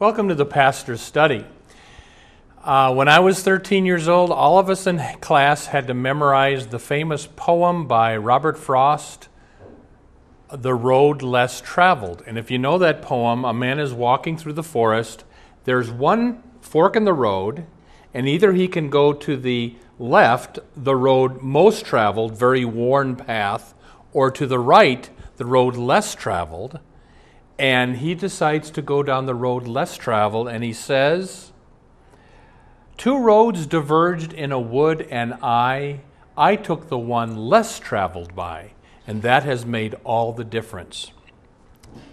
Welcome to the Pastor's Study. Uh, when I was 13 years old, all of us in class had to memorize the famous poem by Robert Frost, The Road Less Traveled. And if you know that poem, a man is walking through the forest. There's one fork in the road, and either he can go to the left, the road most traveled, very worn path, or to the right, the road less traveled and he decides to go down the road less traveled, and he says, Two roads diverged in a wood, and I, I took the one less traveled by, and that has made all the difference.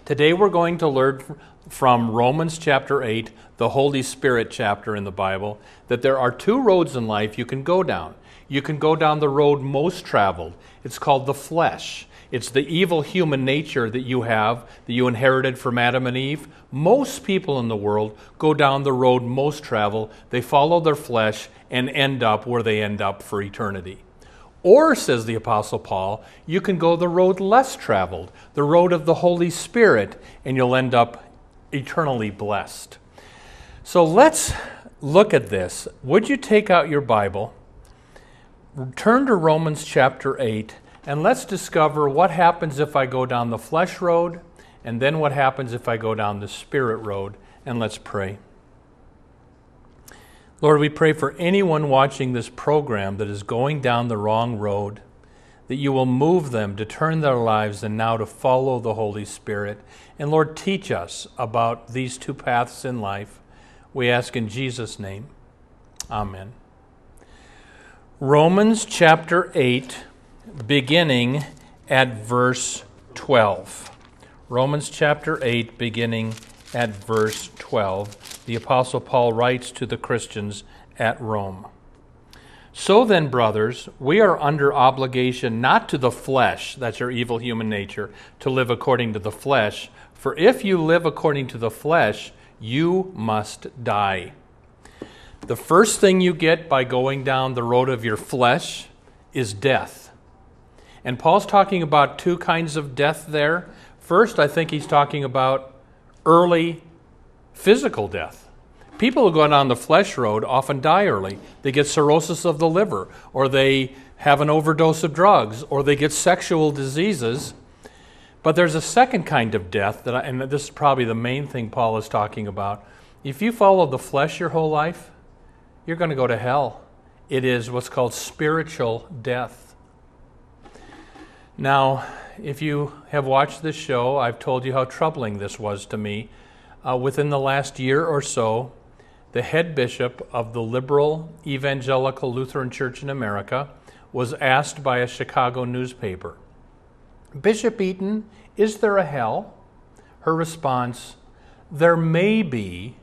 Today we're going to learn from Romans chapter 8, the Holy Spirit chapter in the Bible, that there are two roads in life you can go down. You can go down the road most traveled. It's called the flesh. It's the evil human nature that you have, that you inherited from Adam and Eve. Most people in the world go down the road most travel. They follow their flesh and end up where they end up for eternity. Or, says the Apostle Paul, you can go the road less traveled, the road of the Holy Spirit, and you'll end up eternally blessed. So let's look at this. Would you take out your Bible, turn to Romans chapter 8, and let's discover what happens if I go down the flesh road, and then what happens if I go down the spirit road. And let's pray. Lord, we pray for anyone watching this program that is going down the wrong road, that you will move them to turn their lives and now to follow the Holy Spirit. And Lord, teach us about these two paths in life. We ask in Jesus' name. Amen. Romans chapter 8 beginning at verse 12. Romans chapter 8, beginning at verse 12. The Apostle Paul writes to the Christians at Rome. So then, brothers, we are under obligation not to the flesh, that's your evil human nature, to live according to the flesh. For if you live according to the flesh, you must die. The first thing you get by going down the road of your flesh is death. And Paul's talking about two kinds of death there. First, I think he's talking about early physical death. People who go down the flesh road often die early. They get cirrhosis of the liver, or they have an overdose of drugs, or they get sexual diseases. But there's a second kind of death, that I, and this is probably the main thing Paul is talking about. If you follow the flesh your whole life, you're going to go to hell. It is what's called spiritual death. Now, if you have watched this show, I've told you how troubling this was to me. Uh, within the last year or so, the head bishop of the liberal evangelical Lutheran Church in America was asked by a Chicago newspaper Bishop Eaton, is there a hell? Her response, There may be,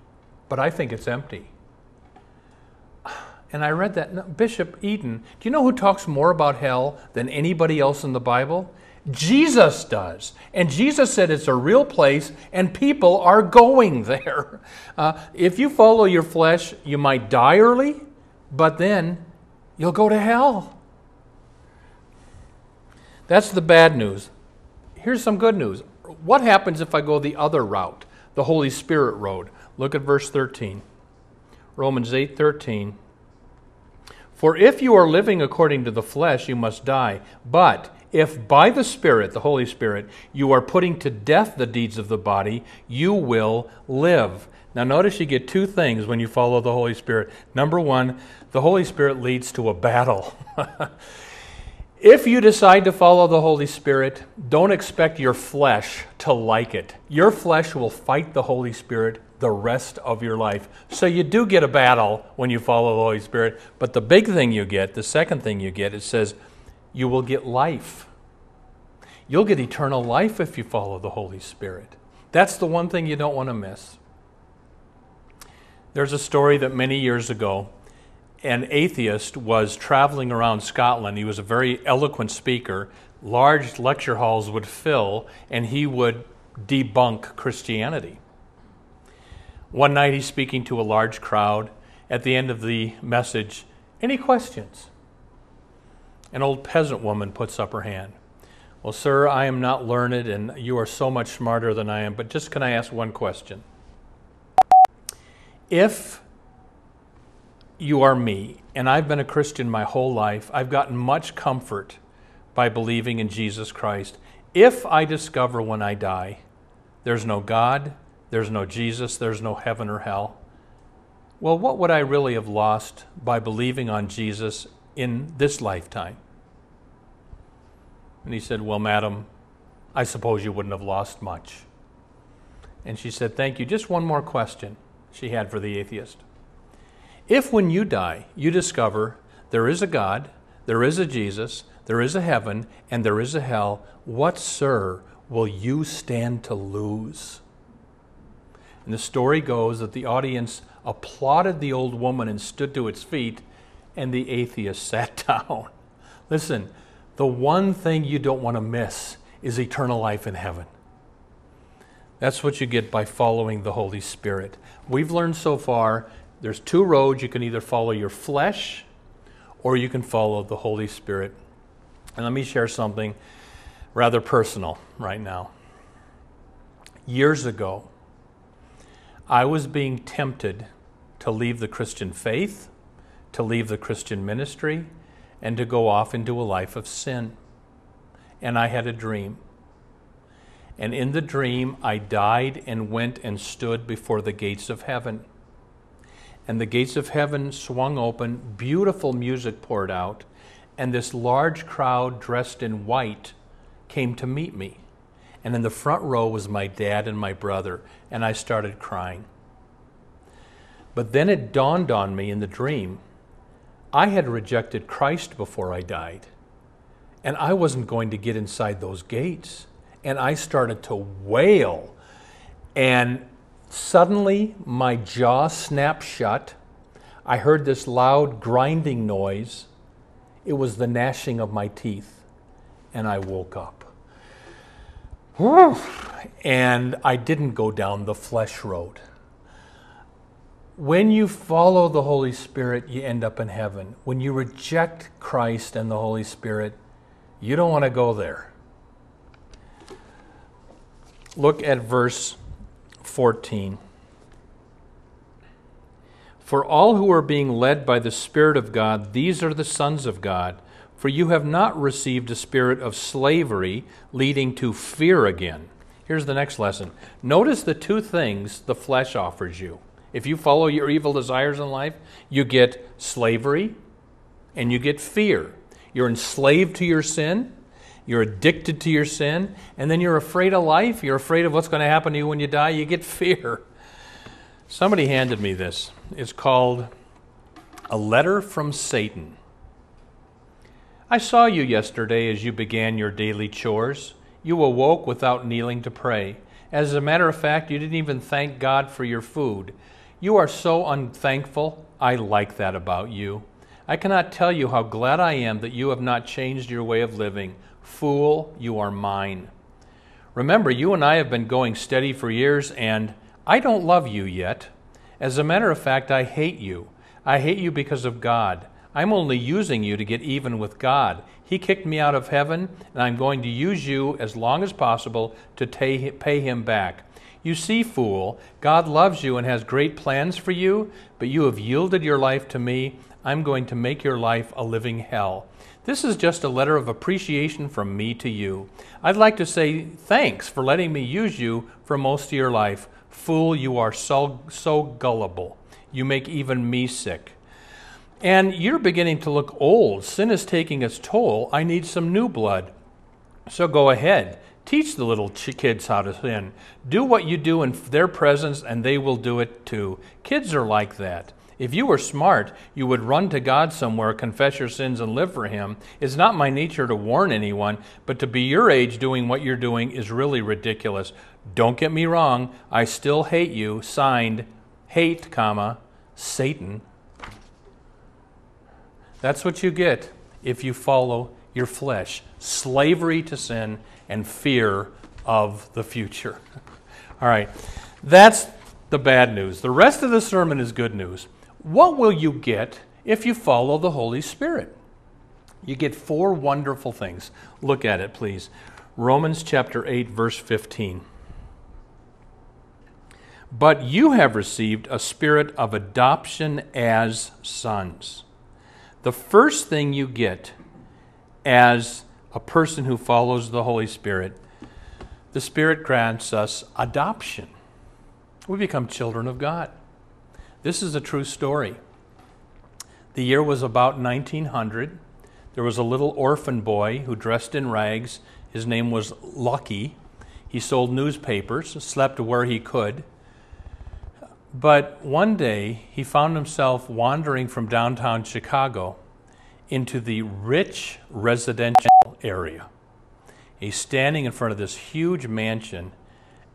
but I think it's empty. And I read that. Bishop Eaton, do you know who talks more about hell than anybody else in the Bible? Jesus does. And Jesus said it's a real place and people are going there. Uh, if you follow your flesh, you might die early, but then you'll go to hell. That's the bad news. Here's some good news. What happens if I go the other route, the Holy Spirit road? Look at verse 13. Romans 8 13. For if you are living according to the flesh, you must die. But if by the Spirit, the Holy Spirit, you are putting to death the deeds of the body, you will live. Now, notice you get two things when you follow the Holy Spirit. Number one, the Holy Spirit leads to a battle. if you decide to follow the Holy Spirit, don't expect your flesh to like it. Your flesh will fight the Holy Spirit the rest of your life. So you do get a battle when you follow the Holy Spirit, but the big thing you get, the second thing you get, it says you will get life. You'll get eternal life if you follow the Holy Spirit. That's the one thing you don't want to miss. There's a story that many years ago, an atheist was traveling around Scotland. He was a very eloquent speaker. Large lecture halls would fill, and he would debunk Christianity. One night he's speaking to a large crowd. At the end of the message, any questions? An old peasant woman puts up her hand. Well, sir, I am not learned and you are so much smarter than I am, but just can I ask one question? If you are me, and I've been a Christian my whole life, I've gotten much comfort by believing in Jesus Christ. If I discover when I die there's no God, there's no Jesus, there's no heaven or hell, well, what would I really have lost by believing on Jesus in this lifetime? And he said, Well, madam, I suppose you wouldn't have lost much. And she said, Thank you. Just one more question she had for the atheist. If when you die, you discover there is a God, there is a Jesus, there is a heaven, and there is a hell, what, sir, will you stand to lose? And the story goes that the audience applauded the old woman and stood to its feet, and the atheist sat down. Listen, the one thing you don't want to miss is eternal life in heaven. That's what you get by following the Holy Spirit. We've learned so far there's two roads. You can either follow your flesh or you can follow the Holy Spirit. And let me share something rather personal right now. Years ago, I was being tempted to leave the Christian faith, to leave the Christian ministry, and to go off into a life of sin. And I had a dream. And in the dream, I died and went and stood before the gates of heaven. And the gates of heaven swung open, beautiful music poured out, and this large crowd dressed in white came to meet me. And in the front row was my dad and my brother, and I started crying. But then it dawned on me in the dream I had rejected Christ before I died. And I wasn't going to get inside those gates. And I started to wail. And suddenly my jaw snapped shut. I heard this loud grinding noise. It was the gnashing of my teeth. And I woke up. And I didn't go down the flesh road when you follow the Holy Spirit, you end up in heaven. When you reject Christ and the Holy Spirit, you don't want to go there. Look at verse 14. For all who are being led by the Spirit of God, these are the sons of God. For you have not received a spirit of slavery leading to fear again. Here's the next lesson. Notice the two things the flesh offers you if you follow your evil desires in life, you get slavery and you get fear. You're enslaved to your sin, you're addicted to your sin, and then you're afraid of life. You're afraid of what's going to happen to you when you die. You get fear. Somebody handed me this. It's called A Letter from Satan. I saw you yesterday as you began your daily chores. You awoke without kneeling to pray. As a matter of fact, you didn't even thank God for your food. You are so unthankful. I like that about you. I cannot tell you how glad I am that you have not changed your way of living. Fool, you are mine. Remember, you and I have been going steady for years, and I don't love you yet. As a matter of fact, I hate you. I hate you because of God. I'm only using you to get even with God. He kicked me out of heaven, and I'm going to use you as long as possible to pay him back. You see, fool, God loves you and has great plans for you, but you have yielded your life to me. I'm going to make your life a living hell. This is just a letter of appreciation from me to you. I'd like to say thanks for letting me use you for most of your life. Fool, you are so, so gullible. You make even me sick. And you're beginning to look old. Sin is taking its toll. I need some new blood. So go ahead. Teach the little kids how to sin. Do what you do in their presence, and they will do it too. Kids are like that. If you were smart, you would run to God somewhere, confess your sins, and live for Him. It's not my nature to warn anyone, but to be your age doing what you're doing is really ridiculous. Don't get me wrong, I still hate you. Signed, hate, comma, Satan. That's what you get if you follow your flesh slavery to sin and fear of the future. All right, that's the bad news. The rest of the sermon is good news. What will you get if you follow the Holy Spirit? You get four wonderful things. Look at it, please. Romans chapter 8, verse 15. But you have received a spirit of adoption as sons. The first thing you get as a person who follows the Holy Spirit, the Spirit grants us adoption. We become children of God. This is a true story. The year was about 1900. There was a little orphan boy who dressed in rags. His name was Lucky. He sold newspapers, slept where he could. But one day he found himself wandering from downtown Chicago into the rich residential area. He's standing in front of this huge mansion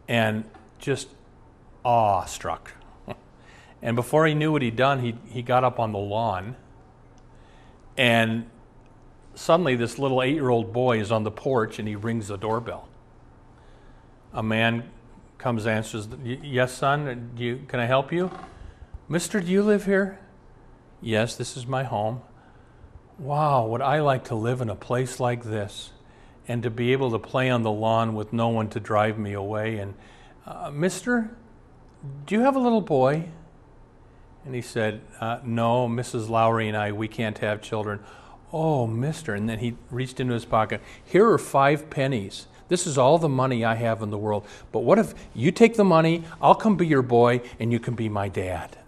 and just awestruck. And before he knew what he'd done, he, he got up on the lawn. And suddenly, this little eight year old boy is on the porch and he rings the doorbell. A man comes, answers, Yes, son, you, can I help you? Mister, do you live here? Yes, this is my home. Wow, would I like to live in a place like this and to be able to play on the lawn with no one to drive me away? And, uh, Mister, do you have a little boy? And he said, uh, No, Mrs. Lowry and I, we can't have children. Oh, mister. And then he reached into his pocket. Here are five pennies. This is all the money I have in the world. But what if you take the money, I'll come be your boy, and you can be my dad?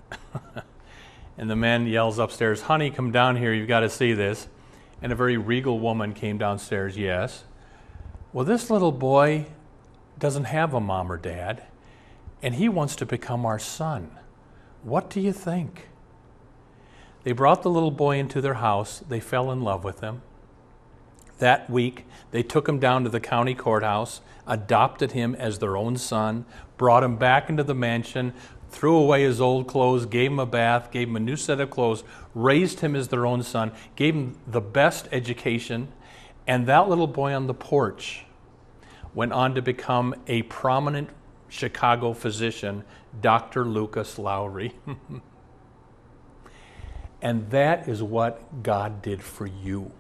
and the man yells upstairs, Honey, come down here. You've got to see this. And a very regal woman came downstairs, Yes. Well, this little boy doesn't have a mom or dad, and he wants to become our son. What do you think? They brought the little boy into their house. They fell in love with him. That week, they took him down to the county courthouse, adopted him as their own son, brought him back into the mansion, threw away his old clothes, gave him a bath, gave him a new set of clothes, raised him as their own son, gave him the best education, and that little boy on the porch went on to become a prominent Chicago physician, Dr. Lucas Lowry. and that is what God did for you.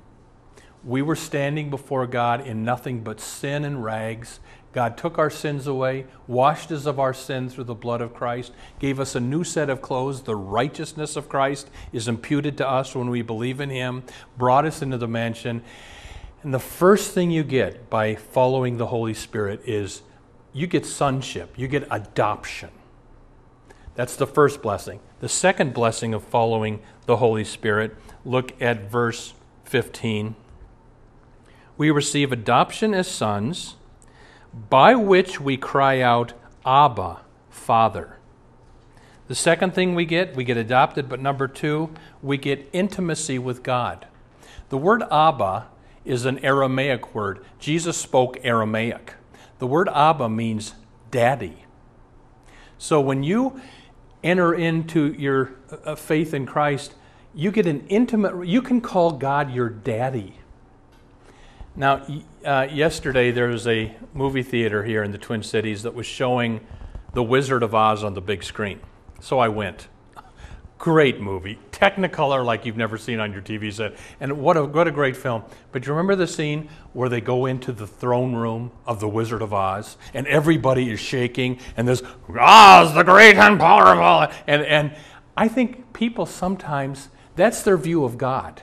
We were standing before God in nothing but sin and rags. God took our sins away, washed us of our sin through the blood of Christ, gave us a new set of clothes. The righteousness of Christ is imputed to us when we believe in Him, brought us into the mansion. And the first thing you get by following the Holy Spirit is you get sonship, you get adoption. That's the first blessing. The second blessing of following the Holy Spirit, look at verse 15. We receive adoption as sons, by which we cry out, Abba, Father. The second thing we get, we get adopted, but number two, we get intimacy with God. The word Abba is an Aramaic word. Jesus spoke Aramaic. The word Abba means daddy. So when you enter into your uh, faith in Christ, you get an intimate, you can call God your daddy. Now, uh, yesterday there was a movie theater here in the Twin Cities that was showing The Wizard of Oz on the big screen. So I went. Great movie. Technicolor like you've never seen on your TV set. And what a, what a great film. But you remember the scene where they go into the throne room of the Wizard of Oz and everybody is shaking and there's Oz the great and powerful. And, and I think people sometimes, that's their view of God.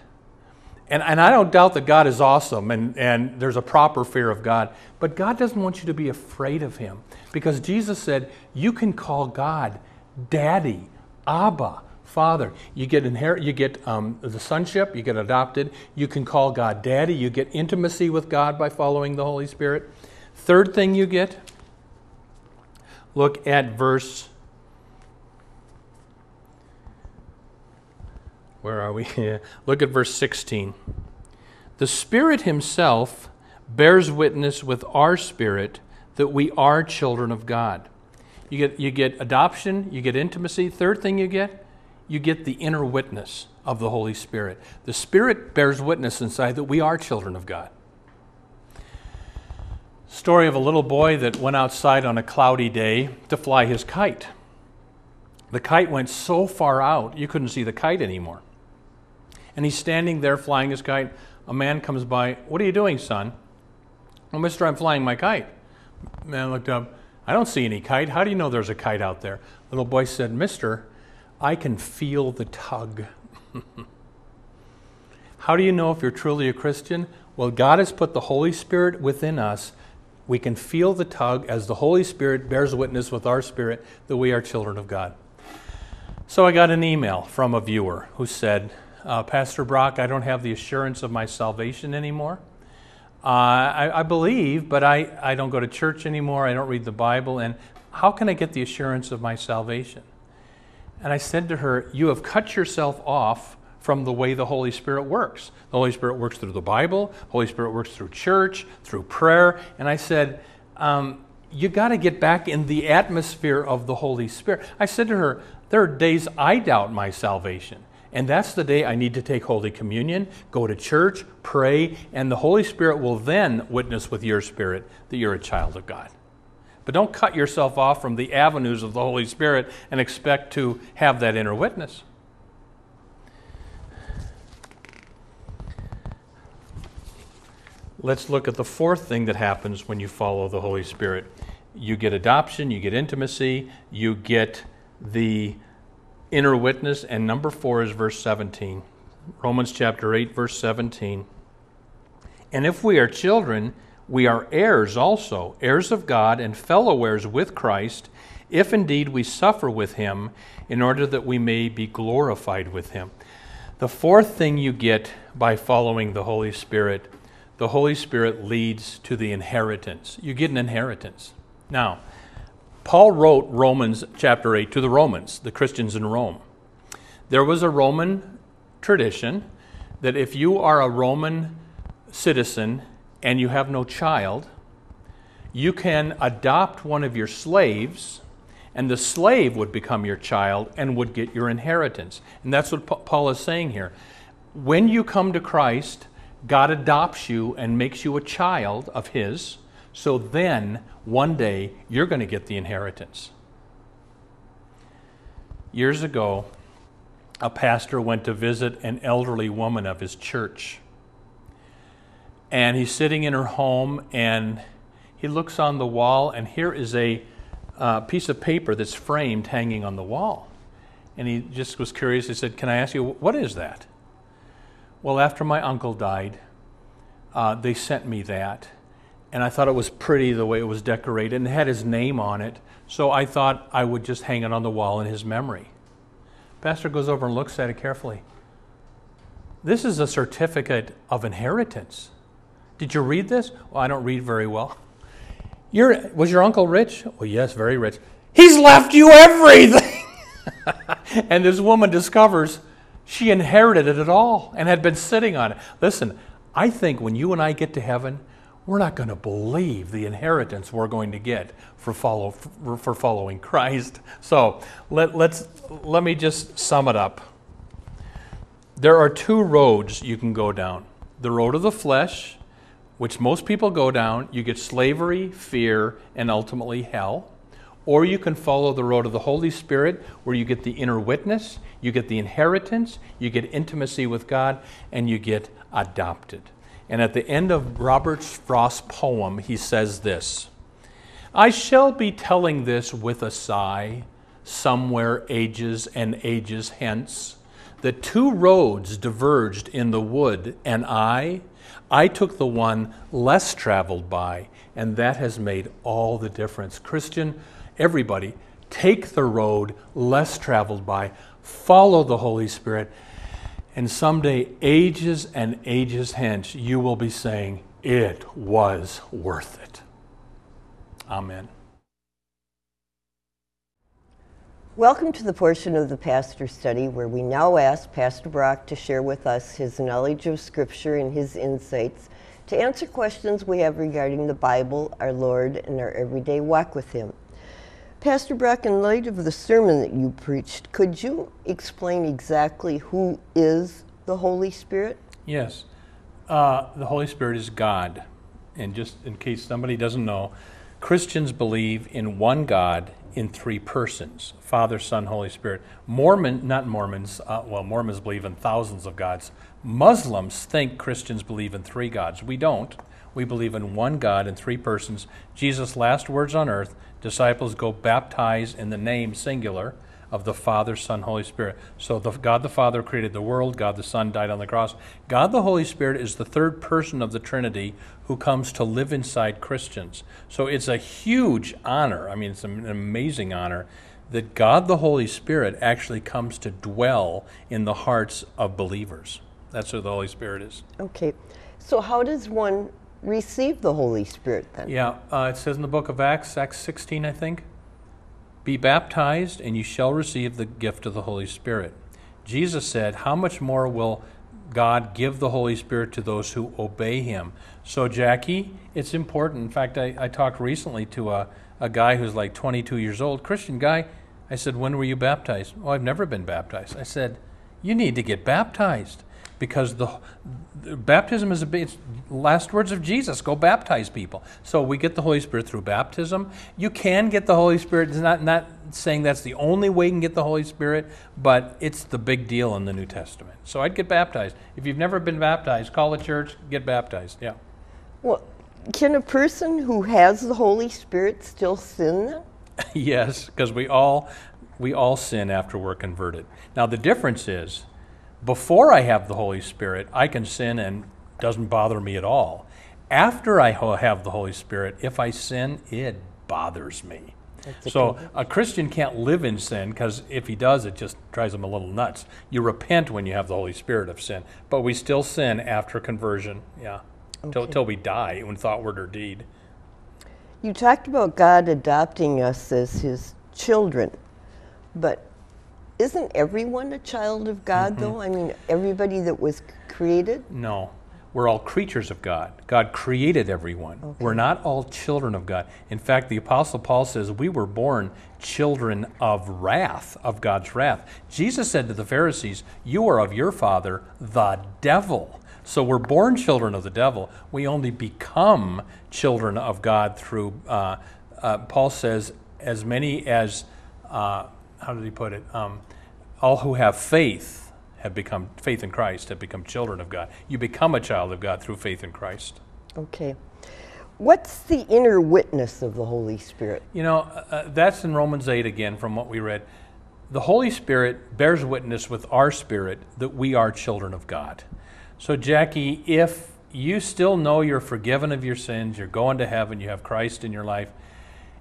And, and I don't doubt that God is awesome and, and there's a proper fear of God, but God doesn't want you to be afraid of Him because Jesus said, You can call God Daddy, Abba. Father. You get inherit, you get um, the sonship, you get adopted. You can call God Daddy. You get intimacy with God by following the Holy Spirit. Third thing you get, look at verse where are we? Look at verse 16. The Spirit Himself bears witness with our spirit that we are children of God. You get, you get adoption, you get intimacy. Third thing you get, you get the inner witness of the Holy Spirit. The Spirit bears witness inside that we are children of God. Story of a little boy that went outside on a cloudy day to fly his kite. The kite went so far out, you couldn't see the kite anymore. And he's standing there flying his kite. A man comes by, What are you doing, son? Well, mister, I'm flying my kite. Man looked up, I don't see any kite. How do you know there's a kite out there? Little boy said, Mister, I can feel the tug. How do you know if you're truly a Christian? Well, God has put the Holy Spirit within us. We can feel the tug as the Holy Spirit bears witness with our spirit that we are children of God. So I got an email from a viewer who said, uh, Pastor Brock, I don't have the assurance of my salvation anymore. Uh, I, I, believe, but I, I don't go to church anymore. I don't read the Bible. And how can I get the assurance of my salvation? And I said to her, You have cut yourself off from the way the Holy Spirit works. The Holy Spirit works through the Bible, Holy Spirit works through church, through prayer. And I said, um, You got to get back in the atmosphere of the Holy Spirit. I said to her, There are days I doubt my salvation. And that's the day I need to take Holy Communion, go to church, pray, and the Holy Spirit will then witness with your spirit that you're a child of God. But don't cut yourself off from the avenues of the Holy Spirit and expect to have that inner witness. Let's look at the fourth thing that happens when you follow the Holy Spirit. You get adoption, you get intimacy, you get the inner witness, and number four is verse 17. Romans chapter 8, verse 17. And if we are children, we are heirs also, heirs of God and fellow heirs with Christ, if indeed we suffer with him, in order that we may be glorified with him. The fourth thing you get by following the Holy Spirit, the Holy Spirit leads to the inheritance. You get an inheritance. Now, Paul wrote Romans chapter 8 to the Romans, the Christians in Rome. There was a Roman tradition that if you are a Roman citizen and you have no child, you can adopt one of your slaves, and the slave would become your child and would get your inheritance. And that's what Paul is saying here. When you come to Christ, God adopts you and makes you a child of His, so then one day you're going to get the inheritance. Years ago, a pastor went to visit an elderly woman of his church. And he's sitting in her home and he looks on the wall and here is a uh, piece of paper that's framed hanging on the wall. And he just was curious. He said can i ask you what is that? Well after my uncle died uh, they sent me that and i thought it was pretty the way it was decorated and had his name on it so i thought i would just hang it on the wall in his memory pastor goes over and looks at it carefully this is a certificate of inheritance did you read this? Well, I don't read very well. Your, was your uncle rich? Well, yes, very rich. He's left you everything. and this woman discovers she inherited it all and had been sitting on it. Listen, I think when you and I get to heaven, we're not going to believe the inheritance we're going to get for, follow, for, for following Christ. So let, let's, let me just sum it up. There are two roads you can go down the road of the flesh which most people go down, you get slavery, fear, and ultimately hell. Or you can follow the road of the Holy Spirit, where you get the inner witness, you get the inheritance, you get intimacy with God, and you get adopted. And at the end of Robert Frost's poem, he says this I shall be telling this with a sigh, somewhere ages and ages hence. The two roads diverged in the wood, and I, I took the one less traveled by, and that has made all the difference. Christian, everybody, take the road less traveled by, follow the Holy Spirit, and someday, ages and ages hence, you will be saying, It was worth it. Amen. Welcome to the portion of the pastor study where we now ask Pastor Brock to share with us his knowledge of Scripture and his insights to answer questions we have regarding the Bible, our Lord, and our everyday walk with Him. Pastor Brock, in light of the sermon that you preached, could you explain exactly who is the Holy Spirit? Yes. Uh, the Holy Spirit is God. And just in case somebody doesn't know, Christians believe in one God in three persons Father, Son, Holy Spirit. Mormon, not Mormons, uh, well, Mormons believe in thousands of gods. Muslims think Christians believe in three gods. We don't. We believe in one God in three persons. Jesus' last words on earth disciples go baptized in the name singular of the Father, Son, Holy Spirit. So the, God the Father created the world, God the Son died on the cross. God the Holy Spirit is the third person of the Trinity who comes to live inside Christians. So it's a huge honor. I mean, it's an amazing honor that God the Holy Spirit actually comes to dwell in the hearts of believers. That's who the Holy Spirit is. Okay. So, how does one receive the Holy Spirit then? Yeah, uh, it says in the book of Acts, Acts 16, I think, be baptized and you shall receive the gift of the Holy Spirit. Jesus said, How much more will God give the Holy Spirit to those who obey Him? So, Jackie, it's important. In fact, I, I talked recently to a, a guy who's like 22 years old, Christian guy. I said, When were you baptized? Oh, I've never been baptized. I said, You need to get baptized because the, the baptism is a bit, last words of Jesus go baptize people. So we get the Holy Spirit through baptism. You can get the Holy Spirit. It's not, not saying that's the only way you can get the Holy Spirit, but it's the big deal in the New Testament. So I'd get baptized. If you've never been baptized, call the church, get baptized. Yeah. Well, can a person who has the Holy Spirit still sin yes, because we all we all sin after we're converted. Now the difference is before I have the Holy Spirit, I can sin and doesn't bother me at all. After I have the Holy Spirit, if I sin, it bothers me. So a Christian can't live in sin because if he does, it just drives him a little nuts. You repent when you have the Holy Spirit of sin, but we still sin after conversion. Yeah, until okay. we die in thought, word, or deed. You talked about God adopting us as His children, but isn't everyone a child of God, mm-hmm. though? I mean, everybody that was created? No. We're all creatures of God. God created everyone. Okay. We're not all children of God. In fact, the Apostle Paul says we were born children of wrath, of God's wrath. Jesus said to the Pharisees, You are of your father, the devil. So we're born children of the devil. We only become children of God through, uh, uh, Paul says, as many as. Uh, how did he put it? Um, all who have faith have become faith in Christ have become children of God. You become a child of God through faith in Christ. Okay. What's the inner witness of the Holy Spirit? You know, uh, uh that's in Romans 8 again from what we read. The Holy Spirit bears witness with our spirit that we are children of God. So, Jackie, if you still know you're forgiven of your sins, you're going to heaven, you have Christ in your life,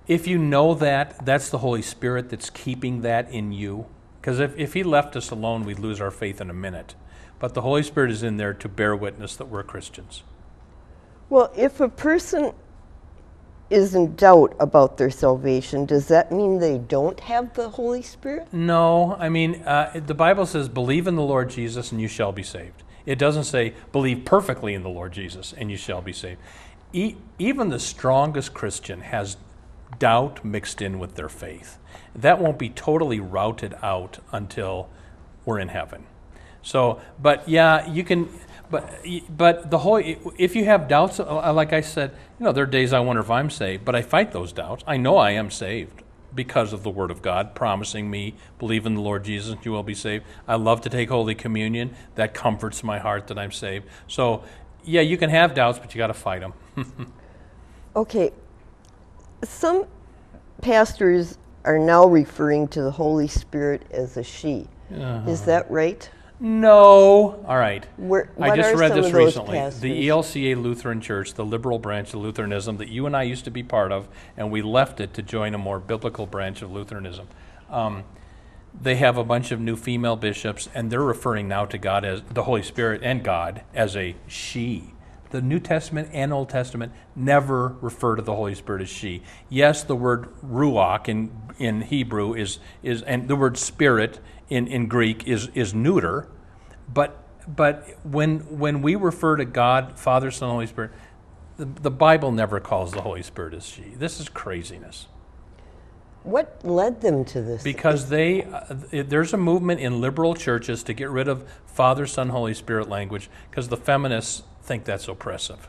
if you know that, that's the Holy Spirit that's keeping that in you. Because if, if He left us alone, we'd lose our faith in a minute. But the Holy Spirit is in there to bear witness that we're Christians. Well, if a person is in doubt about their salvation, does that mean they don't have the Holy Spirit? No. I mean, uh, the Bible says, believe in the Lord Jesus and you shall be saved. It doesn't say, believe perfectly in the Lord Jesus and you shall be saved. E- even the strongest Christian has doubt mixed in with their faith. That won't be totally routed out until we're in heaven. So, but yeah, you can. But but the whole if you have doubts, uh, like I said, you know, there are days I wonder if I'm saved, but I fight those doubts. I know I am saved because of the Word of God promising me, believe in the Lord Jesus, you will be saved. I love to take Holy Communion. That comforts my heart that I'm saved. So, yeah, you can have doubts, but you got to fight them. okay, some pastors are now referring to the Holy Spirit as a she. Uh-huh. Is that right? No. All right. Where, I just read this recently. Pastors? The ELCA Lutheran Church, the liberal branch of Lutheranism that you and I used to be part of, and we left it to join a more biblical branch of Lutheranism. Um, they have a bunch of new female bishops, and they're referring now to God as the Holy Spirit and God as a she. The New Testament and Old Testament never refer to the Holy Spirit as she. Yes, the word ruach in, in Hebrew is, is and the word spirit in, in Greek is, is neuter, but but when when we refer to God, Father, Son, Holy Spirit, the, the Bible never calls the Holy Spirit as she. This is craziness. What led them to this? Because they, uh, there's a movement in liberal churches to get rid of Father, Son, Holy Spirit language because the feminists think that's oppressive.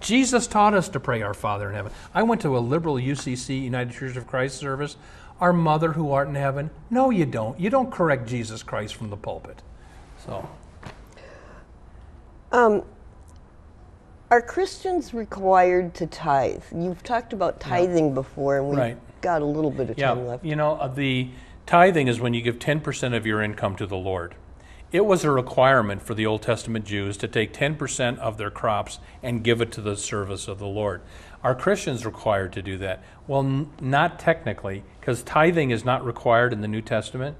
Jesus taught us to pray our Father in heaven. I went to a liberal UCC, United Church of Christ service. Our Mother who art in heaven. No, you don't. You don't correct Jesus Christ from the pulpit. So. Um, are Christians required to tithe? You've talked about tithing before, and we've Right. got a little bit of Yeah, time left. you know, uh, the tithing is when you give 10% of your income to the Lord. It was a requirement for the Old Testament Jews to take 10% of their crops and give it to the service of the Lord. Are Christians required to do that? Well, n- not technically, because tithing is not required in the New Testament.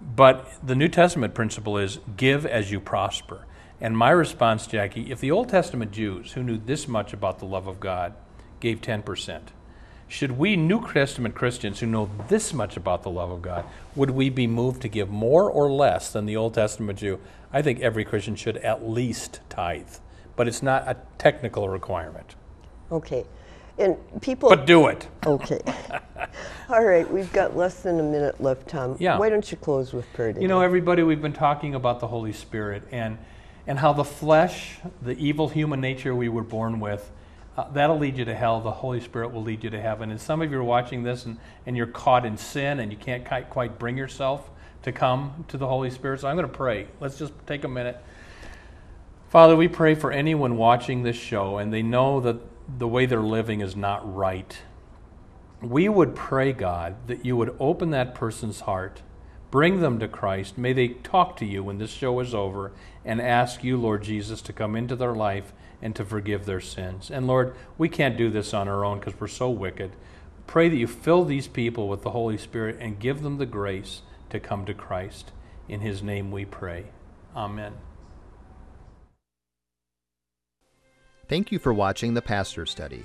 But the New Testament principle is give as you prosper. And my response, Jackie, if the Old Testament Jews who knew this much about the love of God gave 10%, should we New Testament Christians who know this much about the love of God, would we be moved to give more or less than the Old Testament Jew? I think every Christian should at least tithe, but it's not a technical requirement. Okay. And people. But do it. okay. All right, we've got less than a minute left, Tom. Yeah. Why don't you close with prayer? You know, everybody, we've been talking about the Holy Spirit and, and how the flesh, the evil human nature we were born with, uh, that'll lead you to hell. The Holy Spirit will lead you to heaven. And some of you are watching this and, and you're caught in sin and you can't quite, quite bring yourself to come to the Holy Spirit. So I'm going to pray. Let's just take a minute. Father, we pray for anyone watching this show and they know that the way they're living is not right. We would pray, God, that you would open that person's heart, bring them to Christ. May they talk to you when this show is over and ask you, Lord Jesus, to come into their life and to forgive their sins. And Lord, we can't do this on our own because we're so wicked. Pray that you fill these people with the Holy Spirit and give them the grace to come to Christ. In his name we pray. Amen. Thank you for watching the Pastor Study.